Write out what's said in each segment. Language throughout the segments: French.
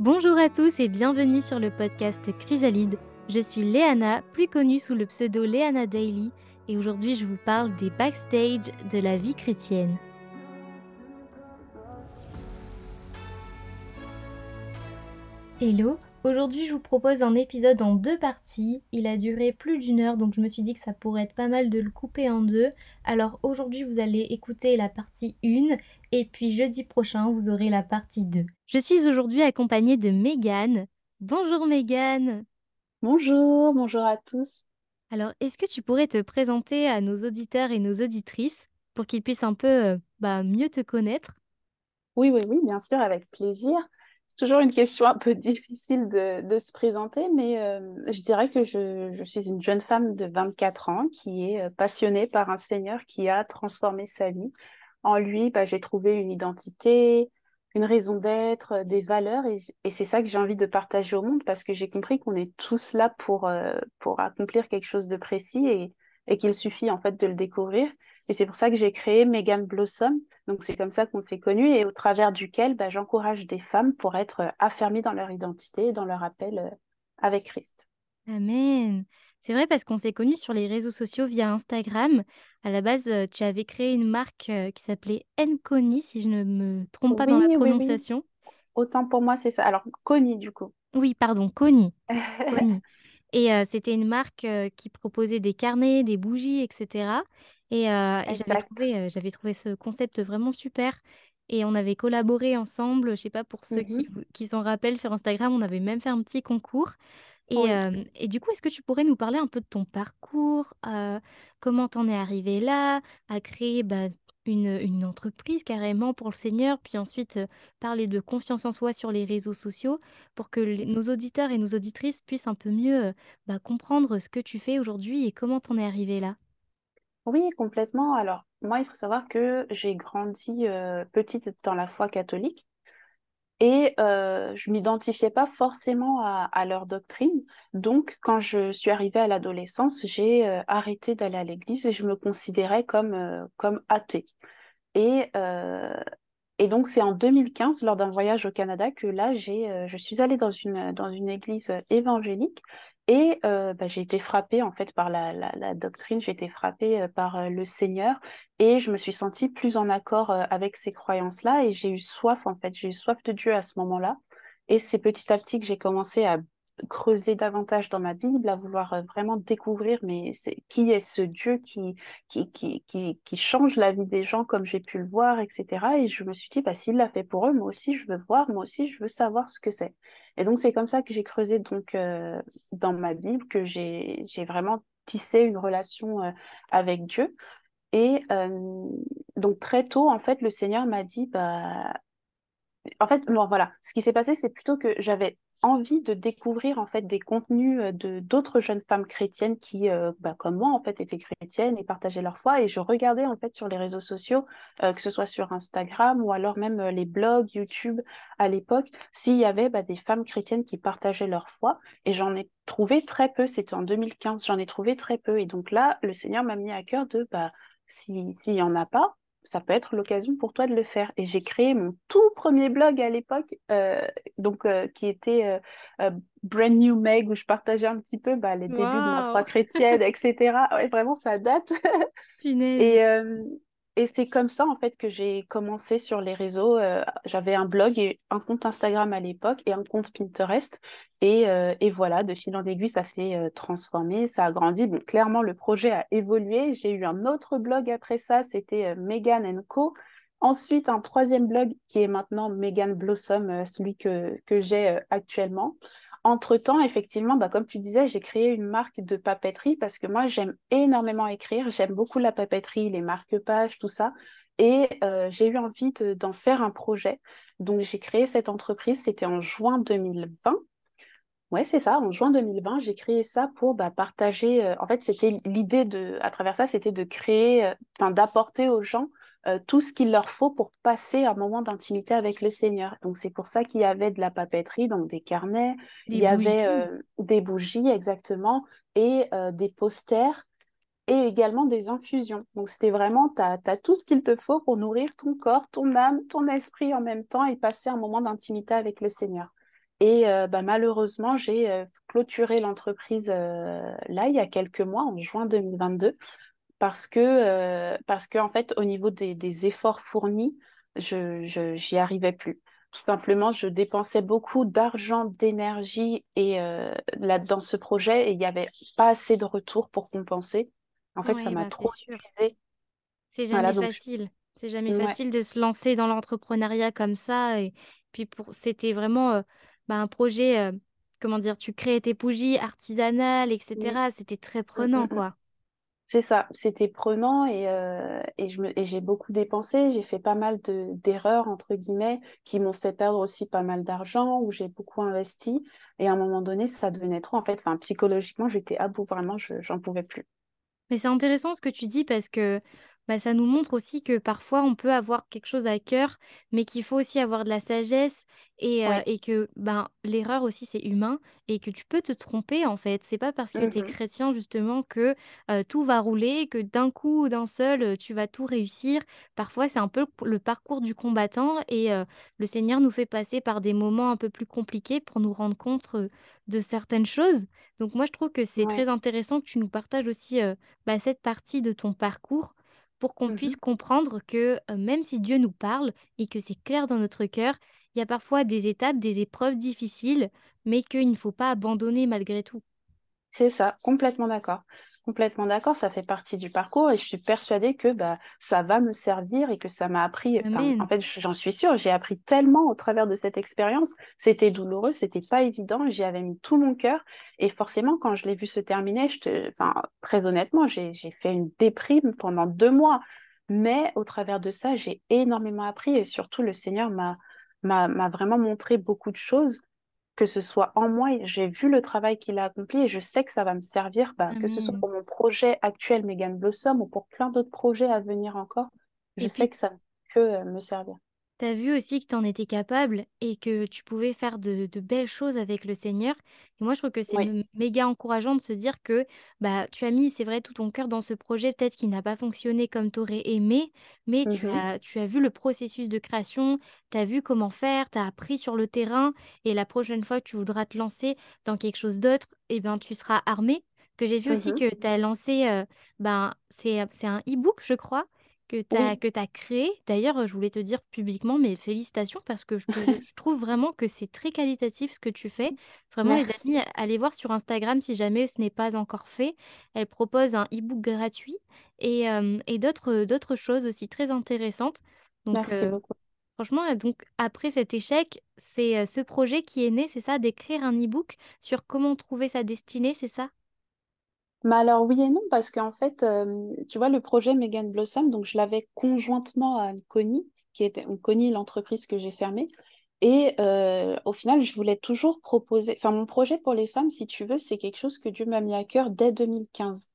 Bonjour à tous et bienvenue sur le podcast Chrysalide. Je suis Léana, plus connue sous le pseudo Léana Daily, et aujourd'hui je vous parle des backstage de la vie chrétienne. Hello, Aujourd'hui, je vous propose un épisode en deux parties. Il a duré plus d'une heure, donc je me suis dit que ça pourrait être pas mal de le couper en deux. Alors aujourd'hui, vous allez écouter la partie 1 et puis jeudi prochain, vous aurez la partie 2. Je suis aujourd'hui accompagnée de Megan. Bonjour Megan. Bonjour, bonjour à tous. Alors, est-ce que tu pourrais te présenter à nos auditeurs et nos auditrices pour qu'ils puissent un peu euh, bah, mieux te connaître? Oui, oui, oui, bien sûr, avec plaisir toujours une question un peu difficile de, se présenter, mais euh, je dirais que je, suis une jeune femme de 24 ans qui est euh, passionnée par un Seigneur qui a transformé sa vie. En lui, bah, j'ai trouvé une identité, une raison d'être, euh, des valeurs, et, c'est ça que j'ai envie de partager au monde parce que j'ai compris qu'on est tous là pour, pour accomplir quelque chose de précis et, et qu'il suffit en fait de le découvrir. Et c'est pour ça que j'ai créé Megan Blossom. Donc c'est comme ça qu'on s'est connus et au travers duquel bah, j'encourage des femmes pour être euh, affermies dans leur identité, dans leur appel euh, avec Christ. Amen. C'est vrai parce qu'on s'est connus sur les réseaux sociaux via Instagram. À la base, euh, tu avais créé une marque qui s'appelait Enconi, si je ne me trompe pas dans la prononciation. Autant pour moi, c'est ça. Alors, Connie, du coup. Oui, pardon, Connie. Et c'était une marque qui proposait des carnets, des bougies, etc. Et, j'avais trouvé, j'avais trouvé ce concept vraiment super. Et on avait collaboré ensemble, je sais pas pour ceux qui, mmh qui s'en rappellent sur Instagram, on avait même fait un petit concours. Et, et du coup, est-ce que tu pourrais nous parler un peu de ton parcours, comment t'en es arrivé là, à créer bah, une, entreprise carrément pour le Seigneur, puis ensuite parler de confiance en soi sur les réseaux sociaux pour que nos auditeurs et nos auditrices puissent un peu mieux bah, comprendre ce que tu fais aujourd'hui et comment t'en es arrivé là? Oui, complètement. Alors, moi, il faut savoir que j'ai grandi petite dans la foi catholique et je m'identifiais pas forcément à, leur doctrine. Donc, quand je suis arrivée à l'adolescence, j'ai arrêté d'aller à l'église et je me considérais comme, comme athée. Et, et donc, c'est en 2015, lors d'un voyage au Canada, que là, j'ai, je suis allée dans une, dans une église évangélique. Et euh, bah, j'ai été frappée en fait par la, la, doctrine, j'ai été frappée euh, par euh, le Seigneur. Et je me suis sentie plus en accord avec ces croyances-là. Et j'ai eu soif en fait, j'ai eu soif de Dieu à ce moment-là. Et c'est petit à petit que j'ai commencé à creuser davantage dans ma Bible, à vouloir euh, vraiment découvrir mais qui est ce Dieu qui, qui, qui, qui, qui change la vie des gens comme j'ai pu le voir, etc. Et je me suis dit, bah, s'il l'a fait pour eux, moi aussi je veux voir, moi aussi je veux savoir ce que c'est. Et donc c'est comme ça que j'ai creusé donc euh, dans ma Bible, que j'ai, j'ai vraiment tissé une relation euh, avec Dieu. Et donc très tôt, en fait, le Seigneur m'a dit, bah, en fait, bon, voilà, ce qui s'est passé, c'est plutôt que j'avais envie de découvrir en fait des contenus euh, de d'autres jeunes femmes chrétiennes qui, euh, bah, comme moi en fait, étaient chrétiennes et partageaient leur foi. Et je regardais en fait sur les réseaux sociaux, euh, que ce soit sur Instagram ou alors même les blogs, YouTube à l'époque, s'il y avait bah, des femmes chrétiennes qui partageaient leur foi. Et j'en ai trouvé très peu. C'était en 2015, j'en ai trouvé très peu. Et donc là, le Seigneur m'a mis à cœur de bah s'il n'y en a pas, ça peut être l'occasion pour toi de le faire. Et j'ai créé mon tout premier blog à l'époque, euh, donc euh, qui était euh, Brand New Meg, où je partageais un petit peu bah, les débuts de ma foi chrétienne, etc. Ouais, vraiment, ça date. et, et c'est comme ça, en fait, que j'ai commencé sur les réseaux. Euh, j'avais un blog et un compte Instagram à l'époque et un compte Pinterest. Et, euh, voilà, de fil en aiguille, ça s'est euh, transformé, ça a grandi. Clairement, le projet a évolué. J'ai eu un autre blog après ça, c'était Megan Co. Ensuite, un troisième blog qui est maintenant Megan Blossom, celui que j'ai actuellement. Entre-temps, effectivement, bah, comme tu disais, j'ai créé une marque de papeterie parce que moi, j'aime énormément écrire. J'aime beaucoup la papeterie, les marque-pages, tout ça. Et euh, j'ai eu envie d'en faire un projet. Donc, j'ai créé cette entreprise. C'était en juin 2020. Ouais, c'est ça. En juin 2020, j'ai créé ça pour bah, partager. Euh, en fait, c'était l'idée de, à travers ça, c'était de créer, euh, d'apporter aux gens euh, tout ce qu'il leur faut pour passer un moment d'intimité avec le Seigneur. Donc c'est pour ça qu'il y avait de la papeterie, donc des carnets, il y avait euh, des bougies exactement, et euh, des posters, et également des infusions. Donc c'était vraiment, tu as, tout ce qu'il te faut pour nourrir ton corps, ton âme, ton esprit en même temps et passer un moment d'intimité avec le Seigneur. Et bah, malheureusement, j'ai clôturé l'entreprise là, il y a quelques mois, en juin 2022, parce que, euh, parce que en fait, au niveau des, des efforts fournis, je, j'y arrivais plus. Tout simplement, je dépensais beaucoup d'argent, d'énergie et euh, là, dans ce projet, et il n'y avait pas assez de retour pour compenser. En fait, ça m'a bah trop sûr. épuisée. C'est jamais facile. C'est jamais ouais. facile de se lancer dans l'entrepreneuriat comme ça. Et puis pour, c'était vraiment euh, bah, un projet, euh, comment dire, tu créais tes bougies artisanales, etc. C'était très mm, mm, prenant, mm. quoi. C'est ça, c'était prenant et, euh, et, j'ai beaucoup dépensé. J'ai fait pas mal de, d'erreurs, entre guillemets, qui m'ont fait perdre aussi pas mal d'argent, où j'ai beaucoup investi. Et à un moment donné, ça devenait trop. En fait, enfin, psychologiquement, j'étais à bout, vraiment, je, j'en pouvais plus. Mais c'est intéressant ce que tu dis parce que bah, ça nous montre aussi que parfois on peut avoir quelque chose à cœur, mais qu'il faut aussi avoir de la sagesse et, euh, et que ben, l'erreur aussi c'est humain et que tu peux te tromper en fait. C'est pas parce que tu es Mhm. chrétien justement que euh, tout va rouler, que d'un coup ou d'un seul euh, tu vas tout réussir. Parfois c'est un peu le parcours du combattant et euh, le Seigneur nous fait passer par des moments un peu plus compliqués pour nous rendre compte de certaines choses. Donc moi je trouve que c'est Ouais. très intéressant que tu nous partages aussi. bah, cette partie de ton parcours pour qu'on puisse Mhm. comprendre que euh, même si Dieu nous parle et que c'est clair dans notre cœur, il y a parfois des étapes, des épreuves difficiles, mais qu'il ne faut pas abandonner malgré tout. C'est ça, complètement d'accord. Complètement d'accord, ça fait partie du parcours et je suis persuadée que bah, ça va me servir et que ça m'a appris, enfin, en fait, j'en suis sûre, j'ai appris tellement au travers de cette expérience. C'était douloureux, c'était pas évident, j'y avais mis tout mon cœur et forcément, quand je l'ai vu se terminer, je te, enfin, très honnêtement, j'ai, fait une déprime pendant deux mois. Mais au travers de ça, j'ai énormément appris et surtout, le Seigneur m'a vraiment montré beaucoup de choses que ce soit en moi, j'ai vu le travail qu'il a accompli et je sais que ça va me servir, bah, que ce soit Amen. pour mon projet actuel Megan Blossom ou pour plein d'autres projets à venir encore, je Et sais puis que ça peut que me servir. T'as vu aussi que tu en étais capable et que tu pouvais faire de, de belles choses avec le Seigneur. Et moi, je trouve que c'est Oui. m- méga encourageant de se dire que bah, tu as mis, c'est vrai, tout ton cœur dans ce projet, peut-être qu'il n'a pas fonctionné comme tu aurais aimé, mais tu Mhm. as, tu as vu le processus de création, tu as vu comment faire, tu as appris sur le terrain. Et la prochaine fois que tu voudras te lancer dans quelque chose d'autre, eh ben, tu seras armé. Que j'ai vu aussi Mhm. que tu as lancé, euh, ben, c'est, c'est un e-book, je crois que tu as, Oui, que tu créé. D'ailleurs, je voulais te dire publiquement mes félicitations parce que je, te, je trouve vraiment que c'est très qualitatif ce que tu fais. Vraiment, les merci. amis, allez voir sur Instagram si jamais ce n'est pas encore fait. Elle propose un e-book gratuit et, euh, et d'autres, d'autres choses aussi très intéressantes. Donc, Merci euh, beaucoup. franchement, euh, donc, après cet échec, c'est euh, ce projet qui est né, c'est ça, d'écrire un e-book sur comment trouver sa destinée, c'est ça? Mais alors oui et non, parce qu'en fait, euh, tu vois, le projet Megan Blossom, donc je l'avais conjointement à Connie, qui était Connie, l'entreprise que j'ai fermée. Et euh, au final, je voulais toujours proposer, enfin mon projet pour les femmes, si tu veux, c'est quelque chose que Dieu m'a mis à cœur dès 2015.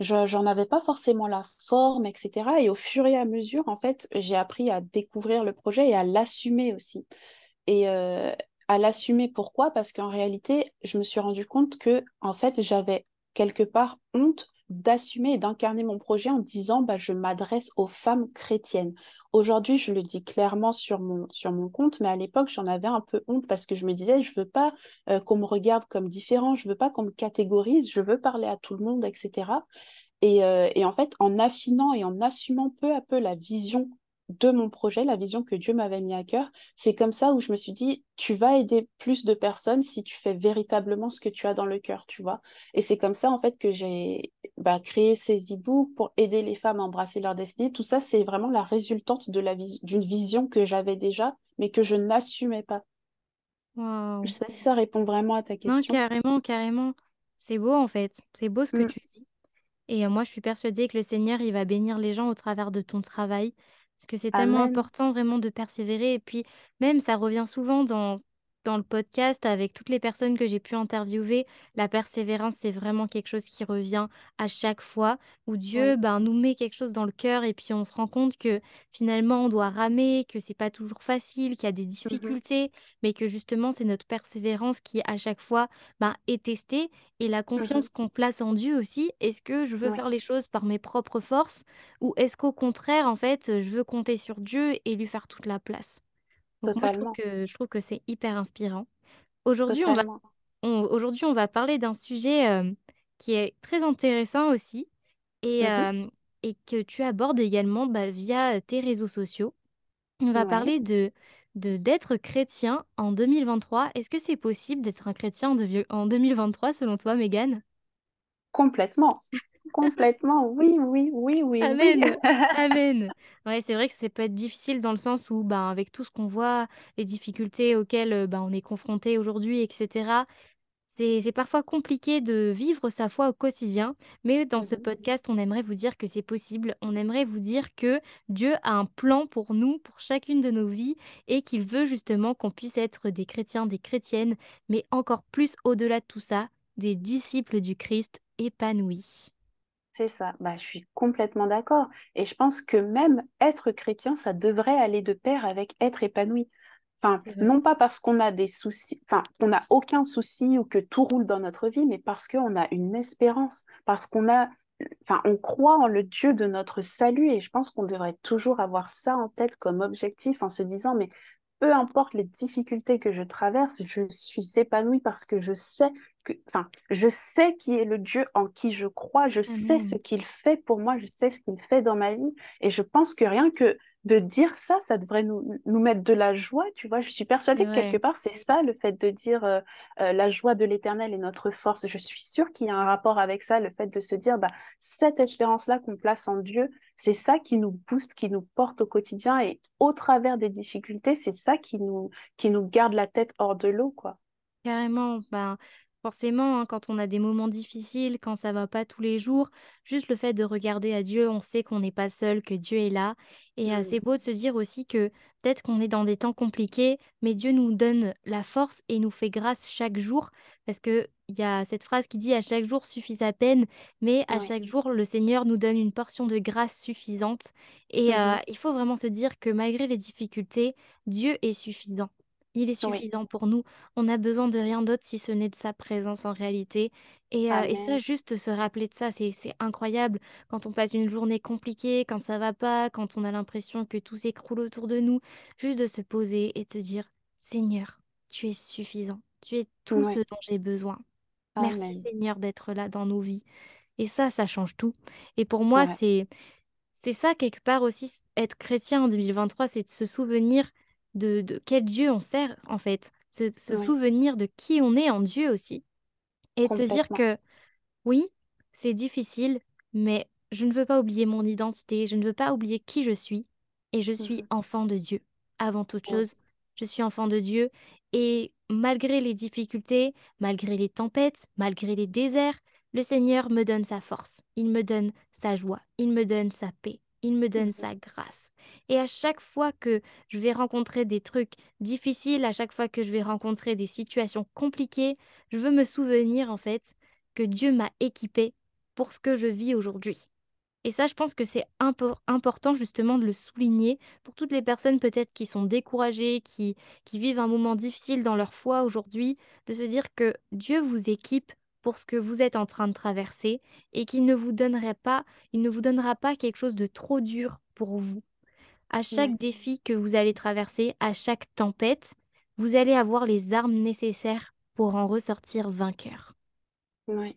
Je, j'en avais pas forcément la forme, etc. Et au fur et à mesure, en fait, j'ai appris à découvrir le projet et à l'assumer aussi. Et euh, à l'assumer, pourquoi? Parce qu'en réalité, je me suis rendu compte que, en fait, j'avais quelque part honte d'assumer et d'incarner mon projet en disant, bah, je m'adresse aux femmes chrétiennes. Aujourd'hui, je le dis clairement sur mon, compte, mais à l'époque, j'en avais un peu honte parce que je me disais, je veux pas euh, qu'on me regarde comme différent, je veux pas qu'on me catégorise, je veux parler à tout le monde, etc. Et, euh, et en fait, en affinant et en assumant peu à peu la vision de mon projet, la vision que Dieu m'avait mis à cœur, c'est comme ça où je me suis dit, tu vas aider plus de personnes si tu fais véritablement ce que tu as dans le cœur, tu vois. Et c'est comme ça, en fait, que j'ai bah, créé ces e-books pour aider les femmes à embrasser leur destinée. Tout ça, c'est vraiment la résultante de la vis- d'une vision que j'avais déjà, mais que je n'assumais pas. Je sais pas si ça répond vraiment à ta Non, question. carrément, carrément. C'est beau en fait. C'est beau ce que Mm. tu dis. Et euh, moi, je suis persuadée que le Seigneur, il va bénir les gens au travers de ton travail. Parce que c'est tellement Amen. important vraiment de persévérer. Et puis, même, ça revient souvent dans, dans le podcast avec toutes les personnes que j'ai pu interviewer. La persévérance, c'est vraiment quelque chose qui revient à chaque fois où Dieu ben, nous met quelque chose dans le cœur et puis on se rend compte que finalement, on doit ramer, que c'est pas toujours facile, qu'il y a des Mhm. difficultés, mais que justement, c'est notre persévérance qui, à chaque fois, ben, est testée et la Mhm. confiance qu'on place en Dieu aussi. Est-ce que je veux Ouais, faire les choses par mes propres forces ou est-ce qu'au contraire, en fait, je veux compter sur Dieu et lui faire toute la place? Donc moi, je trouve que, je trouve que c'est hyper inspirant. Aujourd'hui, on va, on, aujourd'hui, on va parler d'un sujet euh, qui est très intéressant aussi et, euh, et que tu abordes également bah, via tes réseaux sociaux. On va Ouais, parler de, de d'être chrétien en 2023. Est-ce que c'est possible d'être un chrétien en, devi- en 2023 selon toi, Megan? complètement. Complètement. Oui, oui, oui, oui, oui. Amen. Amen. Ouais, c'est vrai que ça peut être difficile dans le sens où, ben, avec tout ce qu'on voit, les difficultés auxquelles euh, ben, on est confronté aujourd'hui, etc., c'est, c'est parfois compliqué de vivre sa foi au quotidien. Mais dans ce Mhm. podcast, on aimerait vous dire que c'est possible. On aimerait vous dire que Dieu a un plan pour nous, pour chacune de nos vies, et qu'il veut justement qu'on puisse être des chrétiens, des chrétiennes, mais encore plus au-delà de tout ça, des disciples du Christ épanouis. C'est ça, bah, je suis complètement d'accord. Et je pense que même être chrétien, ça devrait aller de pair avec être épanoui. Enfin, non pas parce qu'on a des soucis, enfin, qu'on n'a aucun souci ou que tout roule dans notre vie, mais parce qu'on a une espérance, parce qu'on a, enfin, on croit en le Dieu de notre salut. Et je pense qu'on devrait toujours avoir ça en tête comme objectif en se disant, mais peu importe les difficultés que je traverse, je suis épanouie parce que je sais que, enfin, je sais qui est le Dieu en qui je crois, je sais ce Amen. qu'il fait pour moi, je sais ce qu'il fait dans ma vie. Et je pense que rien que de dire ça, ça devrait nous, nous mettre de la joie, tu vois? Je suis persuadée que quelque part, c'est ça le fait de dire euh, euh, la joie de l'éternel est notre force. Je suis sûre qu'il y a un rapport avec ça, le fait de se dire, bah, cette espérance-là qu'on place en Dieu, c'est ça qui nous booste, qui nous porte au quotidien et au travers des difficultés, c'est ça qui nous, qui nous garde la tête hors de l'eau, quoi. Carrément, ben, forcément, hein, quand on a des moments difficiles, quand ça va pas tous les jours, juste le fait de regarder à Dieu, on sait qu'on n'est pas seul, que Dieu est là. Et euh, Mm. c'est beau de se dire aussi que peut-être qu'on est dans des temps compliqués, mais Dieu nous donne la force et nous fait grâce chaque jour. Parce que il y a cette phrase qui dit à chaque jour suffit sa peine, mais à chaque jour, le Seigneur nous donne une portion de grâce suffisante. Et euh, Mhm. il faut vraiment se dire que malgré les difficultés, Dieu est suffisant. Il est Oui. suffisant pour nous. On n'a besoin de rien d'autre si ce n'est de sa présence en réalité. Et, euh, et ça, Amen. juste se rappeler de ça, c'est, c'est incroyable. Quand on passe une journée compliquée, quand ça va pas, quand on a l'impression que tout s'écroule autour de nous, juste de se poser et te dire, Seigneur, tu es suffisant. Tu es tout ce Oui. dont j'ai besoin. Merci Amen. Seigneur d'être là dans nos vies. Et ça, ça change tout. Et pour moi, Ouais. c'est c'est ça, quelque part aussi, s- être chrétien en 2023, c'est de se souvenir de, de quel Dieu on sert, en fait. Se, se Oui. souvenir de qui on est en Dieu aussi. Et de se dire que oui, c'est difficile, mais je ne veux pas oublier mon identité, je ne veux pas oublier qui je suis, et je suis Mhm. enfant de Dieu. Avant toute chose, je suis enfant de Dieu, et malgré les difficultés, malgré les tempêtes, malgré les déserts, le Seigneur me donne sa force, il me donne sa joie, il me donne sa paix, il me donne sa grâce. Et à chaque fois que je vais rencontrer des trucs difficiles, à chaque fois que je vais rencontrer des situations compliquées, je veux me souvenir en fait que Dieu m'a équipé pour ce que je vis aujourd'hui. Et ça, je pense que c'est impor- important justement de le souligner pour toutes les personnes peut-être qui sont découragées, qui, qui vivent un moment difficile dans leur foi aujourd'hui, de se dire que Dieu vous équipe pour ce que vous êtes en train de traverser et qu'il ne vous donnerait pas, il ne vous donnera pas quelque chose de trop dur pour vous. À chaque défi que vous allez traverser, à chaque tempête, vous allez avoir les armes nécessaires pour en ressortir vainqueur. Oui.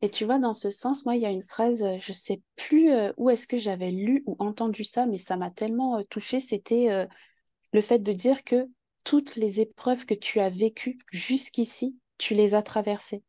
Et tu vois, dans ce sens, moi, il y a une phrase, euh, je sais plus euh, où est-ce que j'avais lu ou entendu ça, mais ça m'a tellement euh, touchée, c'était euh, le fait de dire que toutes les épreuves que tu as vécues jusqu'ici, tu les as traversées.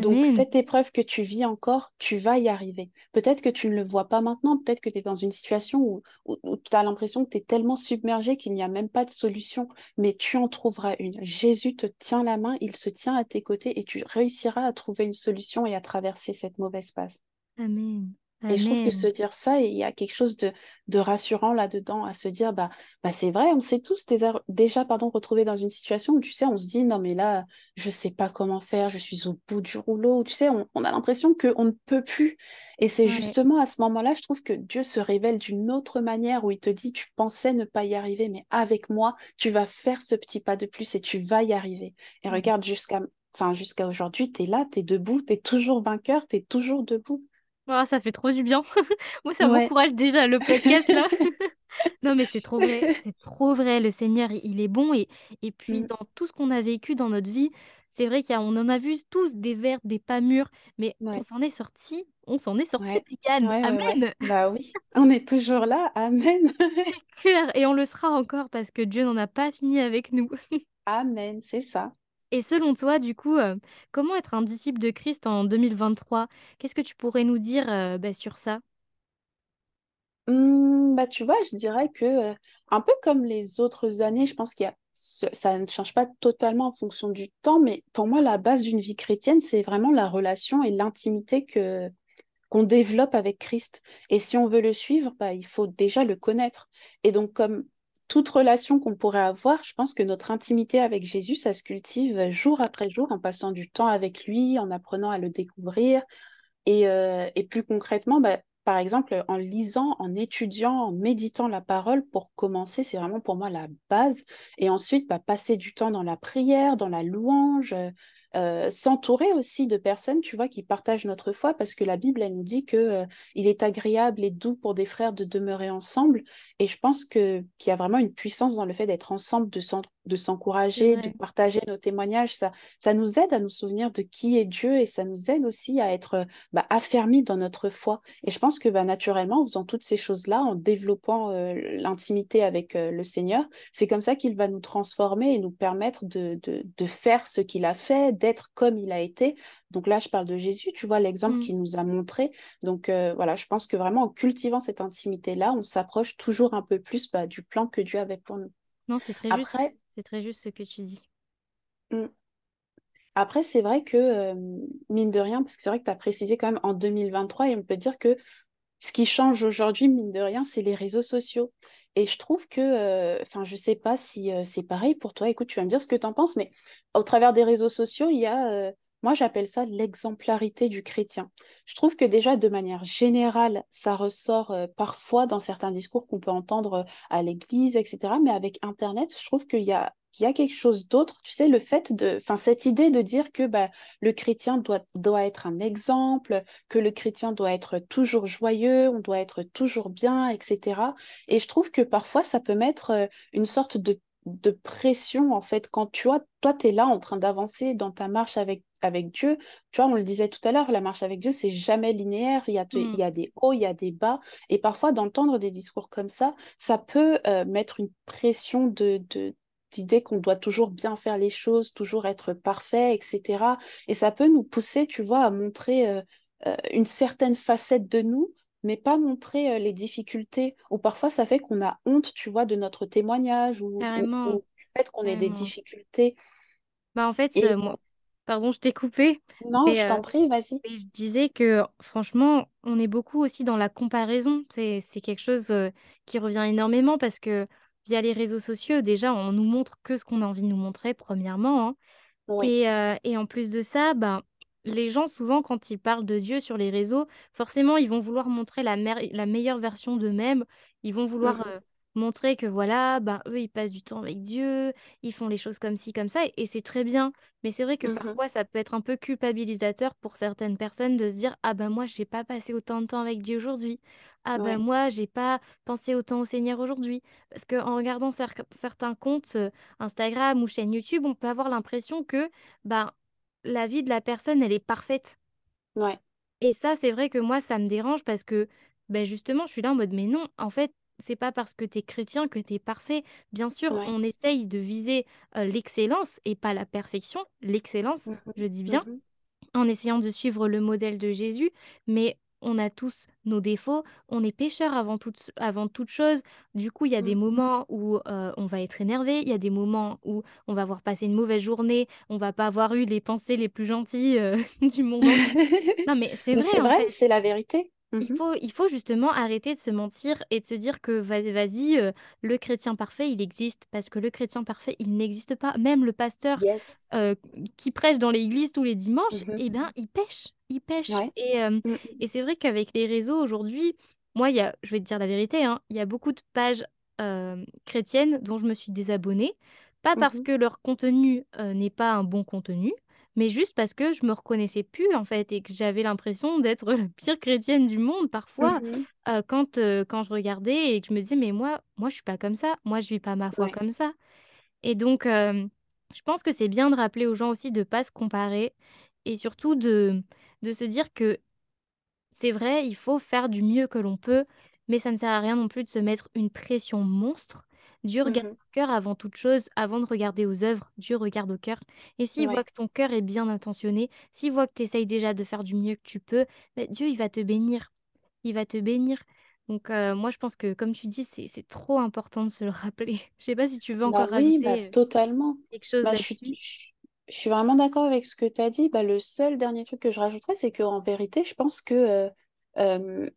Donc, Amen. cette épreuve que tu vis encore, tu vas y arriver. Peut-être que tu ne le vois pas maintenant, peut-être que tu es dans une situation où, où, tu as l'impression que tu es tellement submergé qu'il n'y a même pas de solution, mais tu en trouveras une. Jésus te tient la main, il se tient à tes côtés et tu réussiras à trouver une solution et à traverser cette mauvaise passe. Amen. Et je trouve que se dire ça, il y a quelque chose de, de rassurant là-dedans, à se dire, bah, bah c'est vrai, on s'est tous déjà, déjà pardon, retrouvés dans une situation où, tu sais, on se dit, non, mais là, je sais pas comment faire, je suis au bout du rouleau, tu sais, on, on a l'impression qu'on ne peut plus. Et c'est Ouais. justement à ce moment-là, je trouve que Dieu se révèle d'une autre manière où il te dit, tu pensais ne pas y arriver, mais avec moi, tu vas faire ce petit pas de plus et tu vas y arriver. Et Mhm. regarde, jusqu'à, enfin, jusqu'à aujourd'hui, tu es là, tu es debout, tu es toujours vainqueur, tu es toujours debout. Ah, ça fait trop du bien. Moi, ça Ouais. m'encourage déjà le podcast là. Non, mais c'est trop vrai, c'est trop vrai. Le Seigneur, il est bon et, et puis Mm. dans tout ce qu'on a vécu dans notre vie, c'est vrai qu'on en a vu tous des verts, des pas mûrs, mais on s'en est sorti, on s'en est sorti, Ouais. Amen. Bah oui, on est toujours là. Amen. Claire. Et on le sera encore parce que Dieu n'en a pas fini avec nous. Amen, c'est ça. Et selon toi, du coup, euh, comment être un disciple de Christ en 2023? Qu'est-ce que tu pourrais nous dire euh, bah, sur ça? Hmm, bah, tu vois, je dirais que, euh, un peu comme les autres années, je pense qu'il y a, ça ne change pas totalement en fonction du temps, mais pour moi, la base d'une vie chrétienne, c'est vraiment la relation et l'intimité que, qu'on développe avec Christ. Et si on veut le suivre, bah, il faut déjà le connaître. Et donc, comme toute relation qu'on pourrait avoir, je pense que notre intimité avec Jésus, ça se cultive jour après jour en passant du temps avec lui, en apprenant à le découvrir et, euh, plus concrètement, bah, par exemple, en lisant, en étudiant, en méditant la parole, pour commencer, c'est vraiment pour moi la base. Et ensuite, bah, passer du temps dans la prière, dans la louange, euh, s'entourer aussi de personnes, tu vois, qui partagent notre foi, parce que la Bible, elle nous dit que, euh, il est agréable et doux pour des frères de demeurer ensemble. Et je pense que, qu'il y a vraiment une puissance dans le fait d'être ensemble, de de s'encourager, de partager nos témoignages. Ça, ça nous aide à nous souvenir de qui est Dieu et ça nous aide aussi à être bah, affermis dans notre foi. Et je pense que bah, naturellement, en faisant toutes ces choses-là, en développant euh, l'intimité avec euh, le Seigneur, c'est comme ça qu'il va nous transformer et nous permettre de, de, de faire ce qu'il a fait, d'être comme il a été. Donc là, je parle de Jésus, tu vois, l'exemple Mm. qu'il nous a montré. Donc euh, voilà, je pense que vraiment en cultivant cette intimité-là, on s'approche toujours un peu plus bah, du plan que Dieu avait pour nous. Non, c'est très juste. C'est très juste ce que tu dis. mm, Après, c'est vrai que, euh, mine de rien, parce que c'est vrai que tu as précisé quand même en 2023, et on peut dire que ce qui change aujourd'hui, mine de rien, c'est les réseaux sociaux. Et je trouve que, euh, enfin, je sais pas si euh, c'est pareil pour toi, écoute, tu vas me dire ce que tu en penses, mais au travers des réseaux sociaux, il y a, euh, moi j'appelle ça l'exemplarité du chrétien. Je trouve que déjà, de manière générale, ça ressort euh, parfois dans certains discours qu'on peut entendre euh, à l'église, etc. Mais avec Internet, je trouve qu'il y a, y a quelque chose d'autre. Tu sais, le fait de, enfin, cette idée de dire que bah, le chrétien doit, doit être un exemple, que le chrétien doit être toujours joyeux, on doit être toujours bien, etc. Et je trouve que parfois, ça peut mettre euh, une sorte de, de pression, en fait, quand tu vois, toi, tu es là en train d'avancer dans ta marche avec, avec Dieu. Tu vois, on le disait tout à l'heure, la marche avec Dieu, c'est jamais linéaire. Il y a, il Mm. y a des hauts, il y a des bas. Et parfois, d'entendre des discours comme ça, ça peut euh, mettre une pression de, de, d'idée qu'on doit toujours bien faire les choses, toujours être parfait, etc. Et ça peut nous pousser, tu vois, à montrer euh, euh, une certaine facette de nous, mais pas montrer euh, les difficultés. Ou parfois, ça fait qu'on a honte, tu vois, de notre témoignage ou, ou, ou du fait qu'on ait des difficultés. Bah, en fait, Et euh, moi, pardon, je t'ai coupé, non, mais, je euh, t'en prie, vas-y. je disais que franchement, on est beaucoup aussi dans la comparaison. C'est, c'est quelque chose qui revient énormément parce que via les réseaux sociaux, déjà, on nous montre que ce qu'on a envie de nous montrer, premièrement. hein. Oui. Et, euh, et en plus de ça, ben, les gens, souvent, quand ils parlent de Dieu sur les réseaux, forcément, ils vont vouloir montrer la, meilleure version d'eux-mêmes. Ils vont vouloir Mhm, euh, montrer que, voilà, ben, eux, ils passent du temps avec Dieu, ils font les choses comme ci, comme ça, et c'est très bien. Mais c'est vrai que mhm. parfois, ça peut être un peu culpabilisateur pour certaines personnes de se dire, ah ben moi, j'ai pas passé autant de temps avec Dieu aujourd'hui. Ah ben Ouais, moi, j'ai pas pensé autant au Seigneur aujourd'hui. Parce qu'en regardant cer- certains comptes euh, Instagram ou chaîne YouTube, on peut avoir l'impression que ben, la vie de la personne, elle est parfaite. ouais, Et ça, c'est vrai que moi, ça me dérange parce que ben, justement, je suis là en mode, mais non, en fait, c'est pas parce que tu es chrétien que tu es parfait. Bien sûr, ouais. on essaye de viser euh, l'excellence et pas la perfection. L'excellence, Mhm, je dis bien mhm, en essayant de suivre le modèle de Jésus, mais on a tous nos défauts, on est pécheurs avant toute, avant toute chose. Du coup, il y a des mhm. moments où euh, on va être énervé, il y a des moments où on va avoir passé une mauvaise journée, on va pas avoir eu les pensées les plus gentilles euh, du monde. Non, mais c'est vrai c'est vrai, c'est la vérité. Il faut, il faut justement arrêter de se mentir et de se dire que va- vas-y, euh, le chrétien parfait, il existe. Parce que le chrétien parfait, il n'existe pas. Même le pasteur Yes. qui prêche dans l'église tous les dimanches, Mhm. eh bien, il pêche. Il pêche. Ouais. Et, euh, Mhm, et c'est vrai qu'avec les réseaux aujourd'hui, moi, il y a, je vais te dire la vérité, hein, il y a beaucoup de pages euh, chrétiennes dont je me suis désabonnée. Pas parce mhm, que leur contenu euh, n'est pas un bon contenu, mais juste parce que je me reconnaissais plus en fait et que j'avais l'impression d'être la pire chrétienne du monde parfois euh, quand, euh, quand je regardais et que je me disais mais moi moi je suis pas comme ça, moi je vis pas ma foi Ouais. comme ça. Et donc euh, je pense que c'est bien de rappeler aux gens aussi de pas se comparer et surtout de de se dire que c'est vrai, il faut faire du mieux que l'on peut, mais ça ne sert à rien non plus de se mettre une pression monstre. Dieu regarde Mhm. au cœur avant toute chose, avant de regarder aux œuvres, Dieu regarde au cœur. Et s'il voit que ton cœur est bien intentionné, s'il voit que tu essayes déjà de faire du mieux que tu peux, ben, Dieu, il va te bénir. Il va te bénir. Donc euh, moi, je pense que, comme tu dis, c'est trop important de se le rappeler. Je sais pas si tu veux Bah encore oui, bah rajouter totalement. quelque chose Bah, je suis. Je suis vraiment d'accord avec ce que tu as dit. Bah, le seul dernier truc que je rajouterais, c'est qu'en vérité, je pense que euh, euh,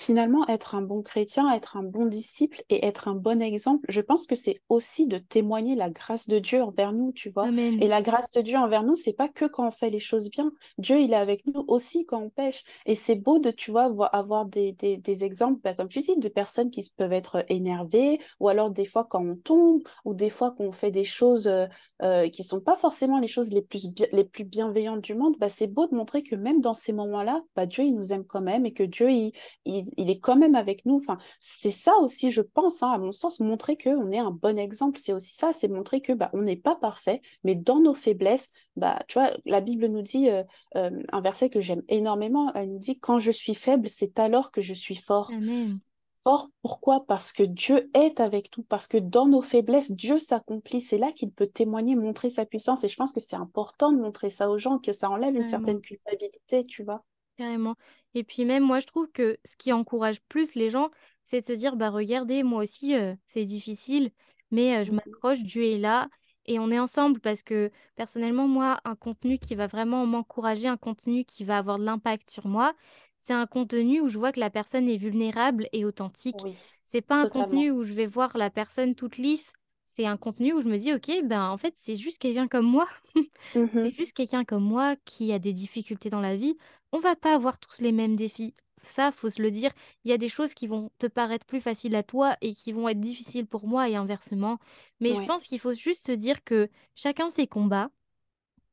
Finalement, être un bon chrétien, être un bon disciple et être un bon exemple, je pense que c'est aussi de témoigner la grâce de Dieu envers nous, tu vois. Et la grâce de Dieu envers nous, c'est pas que quand on fait les choses bien. Dieu, il est avec nous aussi quand on pêche. Et c'est beau de, tu vois, voir- avoir des, des, des exemples, bah, comme tu dis, de personnes qui peuvent être énervées, ou alors des fois quand on tombe, ou des fois qu'on fait des choses euh, euh, qui sont pas forcément les choses les plus, les plus bienveillantes du monde. Bah, c'est beau de montrer que même dans ces moments-là, bah, Dieu, il nous aime quand même et que Dieu, il il, il est quand même avec nous. Enfin, c'est ça aussi, je pense, hein, à mon sens, montrer qu'on est un bon exemple. C'est aussi ça, c'est montrer que bah, on n'est pas parfait, mais dans nos faiblesses, bah, tu vois, la Bible nous dit euh, euh, un verset que j'aime énormément. Elle nous dit, quand je suis faible, c'est alors que je suis fort. Amen. Fort, pourquoi? Parce que Dieu est avec nous, parce que dans nos faiblesses, Dieu s'accomplit. C'est là qu'il peut témoigner, montrer sa puissance. Et je pense que c'est important de montrer ça aux gens, que ça enlève une certaine culpabilité, tu vois. Carrément. Et puis même, moi, je trouve que ce qui encourage plus les gens, c'est de se dire, bah regardez, moi aussi, euh, c'est difficile, mais euh, je Mhm. m'accroche, Dieu est là, et on est ensemble parce que personnellement, moi, un contenu qui va vraiment m'encourager, un contenu qui va avoir de l'impact sur moi, c'est un contenu où je vois que la personne est vulnérable et authentique. Oui, C'est pas un contenu où je vais voir la personne toute lisse, c'est un contenu où je me dis, ok, ben en fait, c'est juste quelqu'un comme moi. C'est Mhm. juste quelqu'un comme moi qui a des difficultés dans la vie. On va pas avoir tous les mêmes défis. Ça, faut se le dire. Il y a des choses qui vont te paraître plus faciles à toi et qui vont être difficiles pour moi et inversement. Mais je pense qu'il faut juste se dire que chacun ses combats,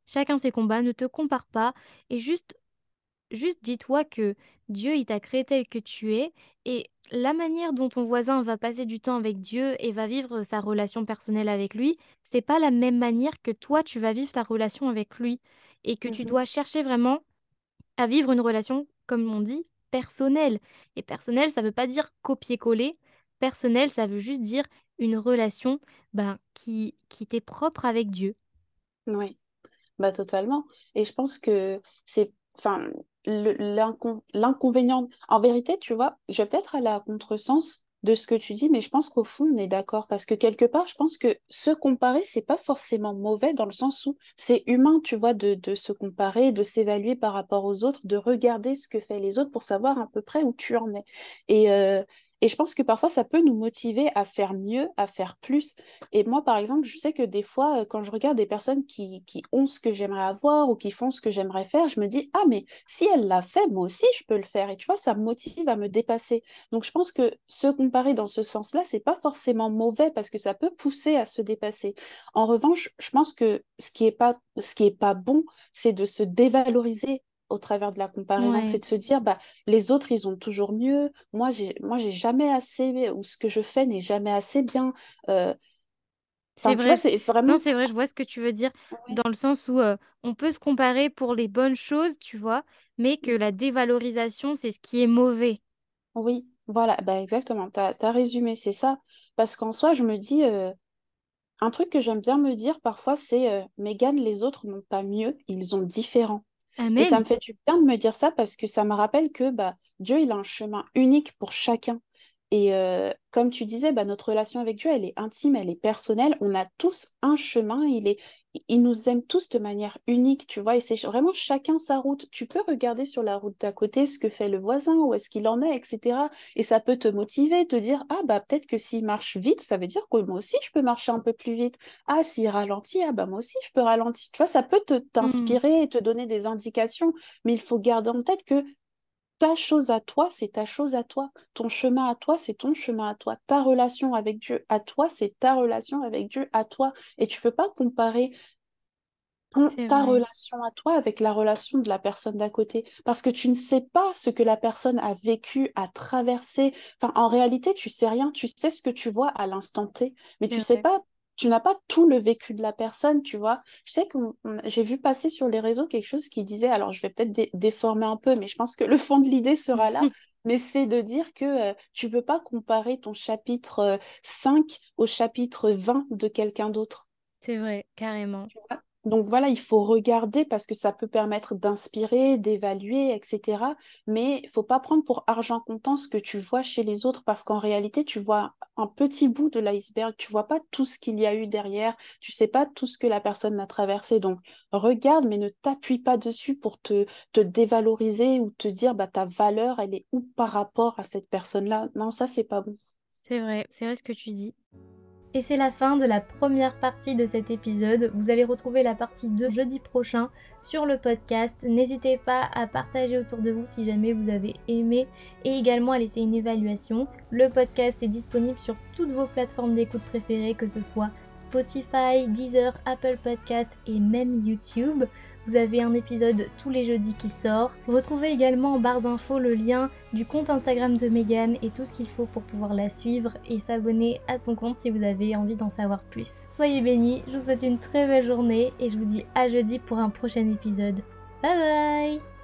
chacun ses combats, ne te compare pas et juste, juste dis-toi que Dieu, il t'a créé tel que tu es et la manière dont ton voisin va passer du temps avec Dieu et va vivre sa relation personnelle avec lui, c'est pas la même manière que toi, tu vas vivre ta relation avec lui et que tu Mhm. dois chercher vraiment à vivre une relation, comme on dit, personnelle. Et personnelle, ça veut pas dire copier-coller. Personnel, ça veut juste dire une relation ben, qui, qui t'est propre avec Dieu. Oui, bah totalement. Et je pense que c'est, enfin, l'inconvénient. En vérité, tu vois, je vais peut-être aller à contresens de ce que tu dis, mais je pense qu'au fond, on est d'accord. Parce que quelque part, je pense que se comparer, c'est pas forcément mauvais dans le sens où c'est humain, tu vois, de, se comparer, de s'évaluer par rapport aux autres, de regarder ce que fait les autres pour savoir à peu près où tu en es. Et, euh, et je pense que parfois, ça peut nous motiver à faire mieux, à faire plus. Et moi, par exemple, je sais que des fois, euh, quand je regarde des personnes qui, ont ce que j'aimerais avoir ou qui font ce que j'aimerais faire, je me dis, ah, mais si elle l'a fait, moi aussi, je peux le faire. Et tu vois, ça me motive à me dépasser. Donc, je pense que se comparer dans ce sens-là, c'est pas forcément mauvais parce que ça peut pousser à se dépasser. En revanche, je pense que ce qui est pas, ce qui est pas bon, c'est de se dévaloriser au travers de la comparaison, Ouais. c'est de se dire bah les autres ils ont toujours mieux, moi j'ai moi j'ai jamais assez ou ce que je fais n'est jamais assez bien. Euh, C'est Enfin, vrai. c'est Non, vraiment. c'est vrai, je vois ce que tu veux dire, Ouais. dans le sens où euh, on peut se comparer pour les bonnes choses, tu vois, mais que la dévalorisation, c'est ce qui est mauvais. Oui, voilà, bah exactement, t'as, t'as résumé, c'est ça. Parce qu'en soi, je me dis, euh, un truc que j'aime bien me dire parfois, c'est Mégane, les autres n'ont pas mieux, ils ont différent. Et ça me fait du bien de me dire ça parce que ça me rappelle que bah, Dieu, il a un chemin unique pour chacun. Et euh, comme tu disais, bah, notre relation avec Dieu, elle est intime, elle est personnelle. On a tous un chemin. Il est, il nous aime tous de manière unique, tu vois. Et c'est vraiment chacun sa route. Tu peux regarder sur la route d'à côté ce que fait le voisin, où est-ce qu'il en est, etc. Et ça peut te motiver, te dire, ah bah peut-être que s'il marche vite, ça veut dire que moi aussi, je peux marcher un peu plus vite. Ah, s'il ralentit, ah bah moi aussi, je peux ralentir. Tu vois, ça peut te Hmm. t'inspirer et te donner des indications. Mais il faut garder en tête que ta chose à toi, c'est ta chose à toi. Ton chemin à toi, c'est ton chemin à toi. Ta relation avec Dieu à toi, c'est ta relation avec Dieu à toi. Et tu peux pas comparer ta relation à toi avec la relation de la personne d'à côté. Parce que tu ne sais pas ce que la personne a vécu, a traversé. Enfin, en réalité, tu sais rien. Tu sais ce que tu vois à l'instant T, mais tu sais pas tu n'as pas tout le vécu de la personne, tu vois. Je sais que j'ai vu passer sur les réseaux quelque chose qui disait, alors je vais peut-être déformer un peu, mais je pense que le fond de l'idée sera là, mais c'est de dire que euh, tu ne peux pas comparer ton chapitre 5 euh, au chapitre 20 de quelqu'un d'autre. C'est vrai, carrément. Donc voilà, il faut regarder parce que ça peut permettre d'inspirer, d'évaluer, etc. Mais il faut pas prendre pour argent comptant ce que tu vois chez les autres parce qu'en réalité, tu vois un petit bout de l'iceberg, tu vois pas tout ce qu'il y a eu derrière, tu sais pas tout ce que la personne a traversé. Donc regarde, mais ne t'appuie pas dessus pour te, dévaloriser ou te dire bah ta valeur, elle est où par rapport à cette personne-là. Non, ça c'est pas bon. C'est vrai, c'est vrai ce que tu dis. Et c'est la fin de la première partie de cet épisode. Vous allez retrouver la partie 2 jeudi prochain sur le podcast. N'hésitez pas à partager autour de vous si jamais vous avez aimé et également à laisser une évaluation. Le podcast est disponible sur toutes vos plateformes d'écoute préférées, que ce soit Spotify, Deezer, Apple Podcast et même YouTube. Vous avez un épisode tous les jeudis qui sort. Retrouvez également en barre d'infos le lien du compte Instagram de Megan et tout ce qu'il faut pour pouvoir la suivre et s'abonner à son compte si vous avez envie d'en savoir plus. Soyez bénis, je vous souhaite une très belle journée et je vous dis à jeudi pour un prochain épisode. Bye bye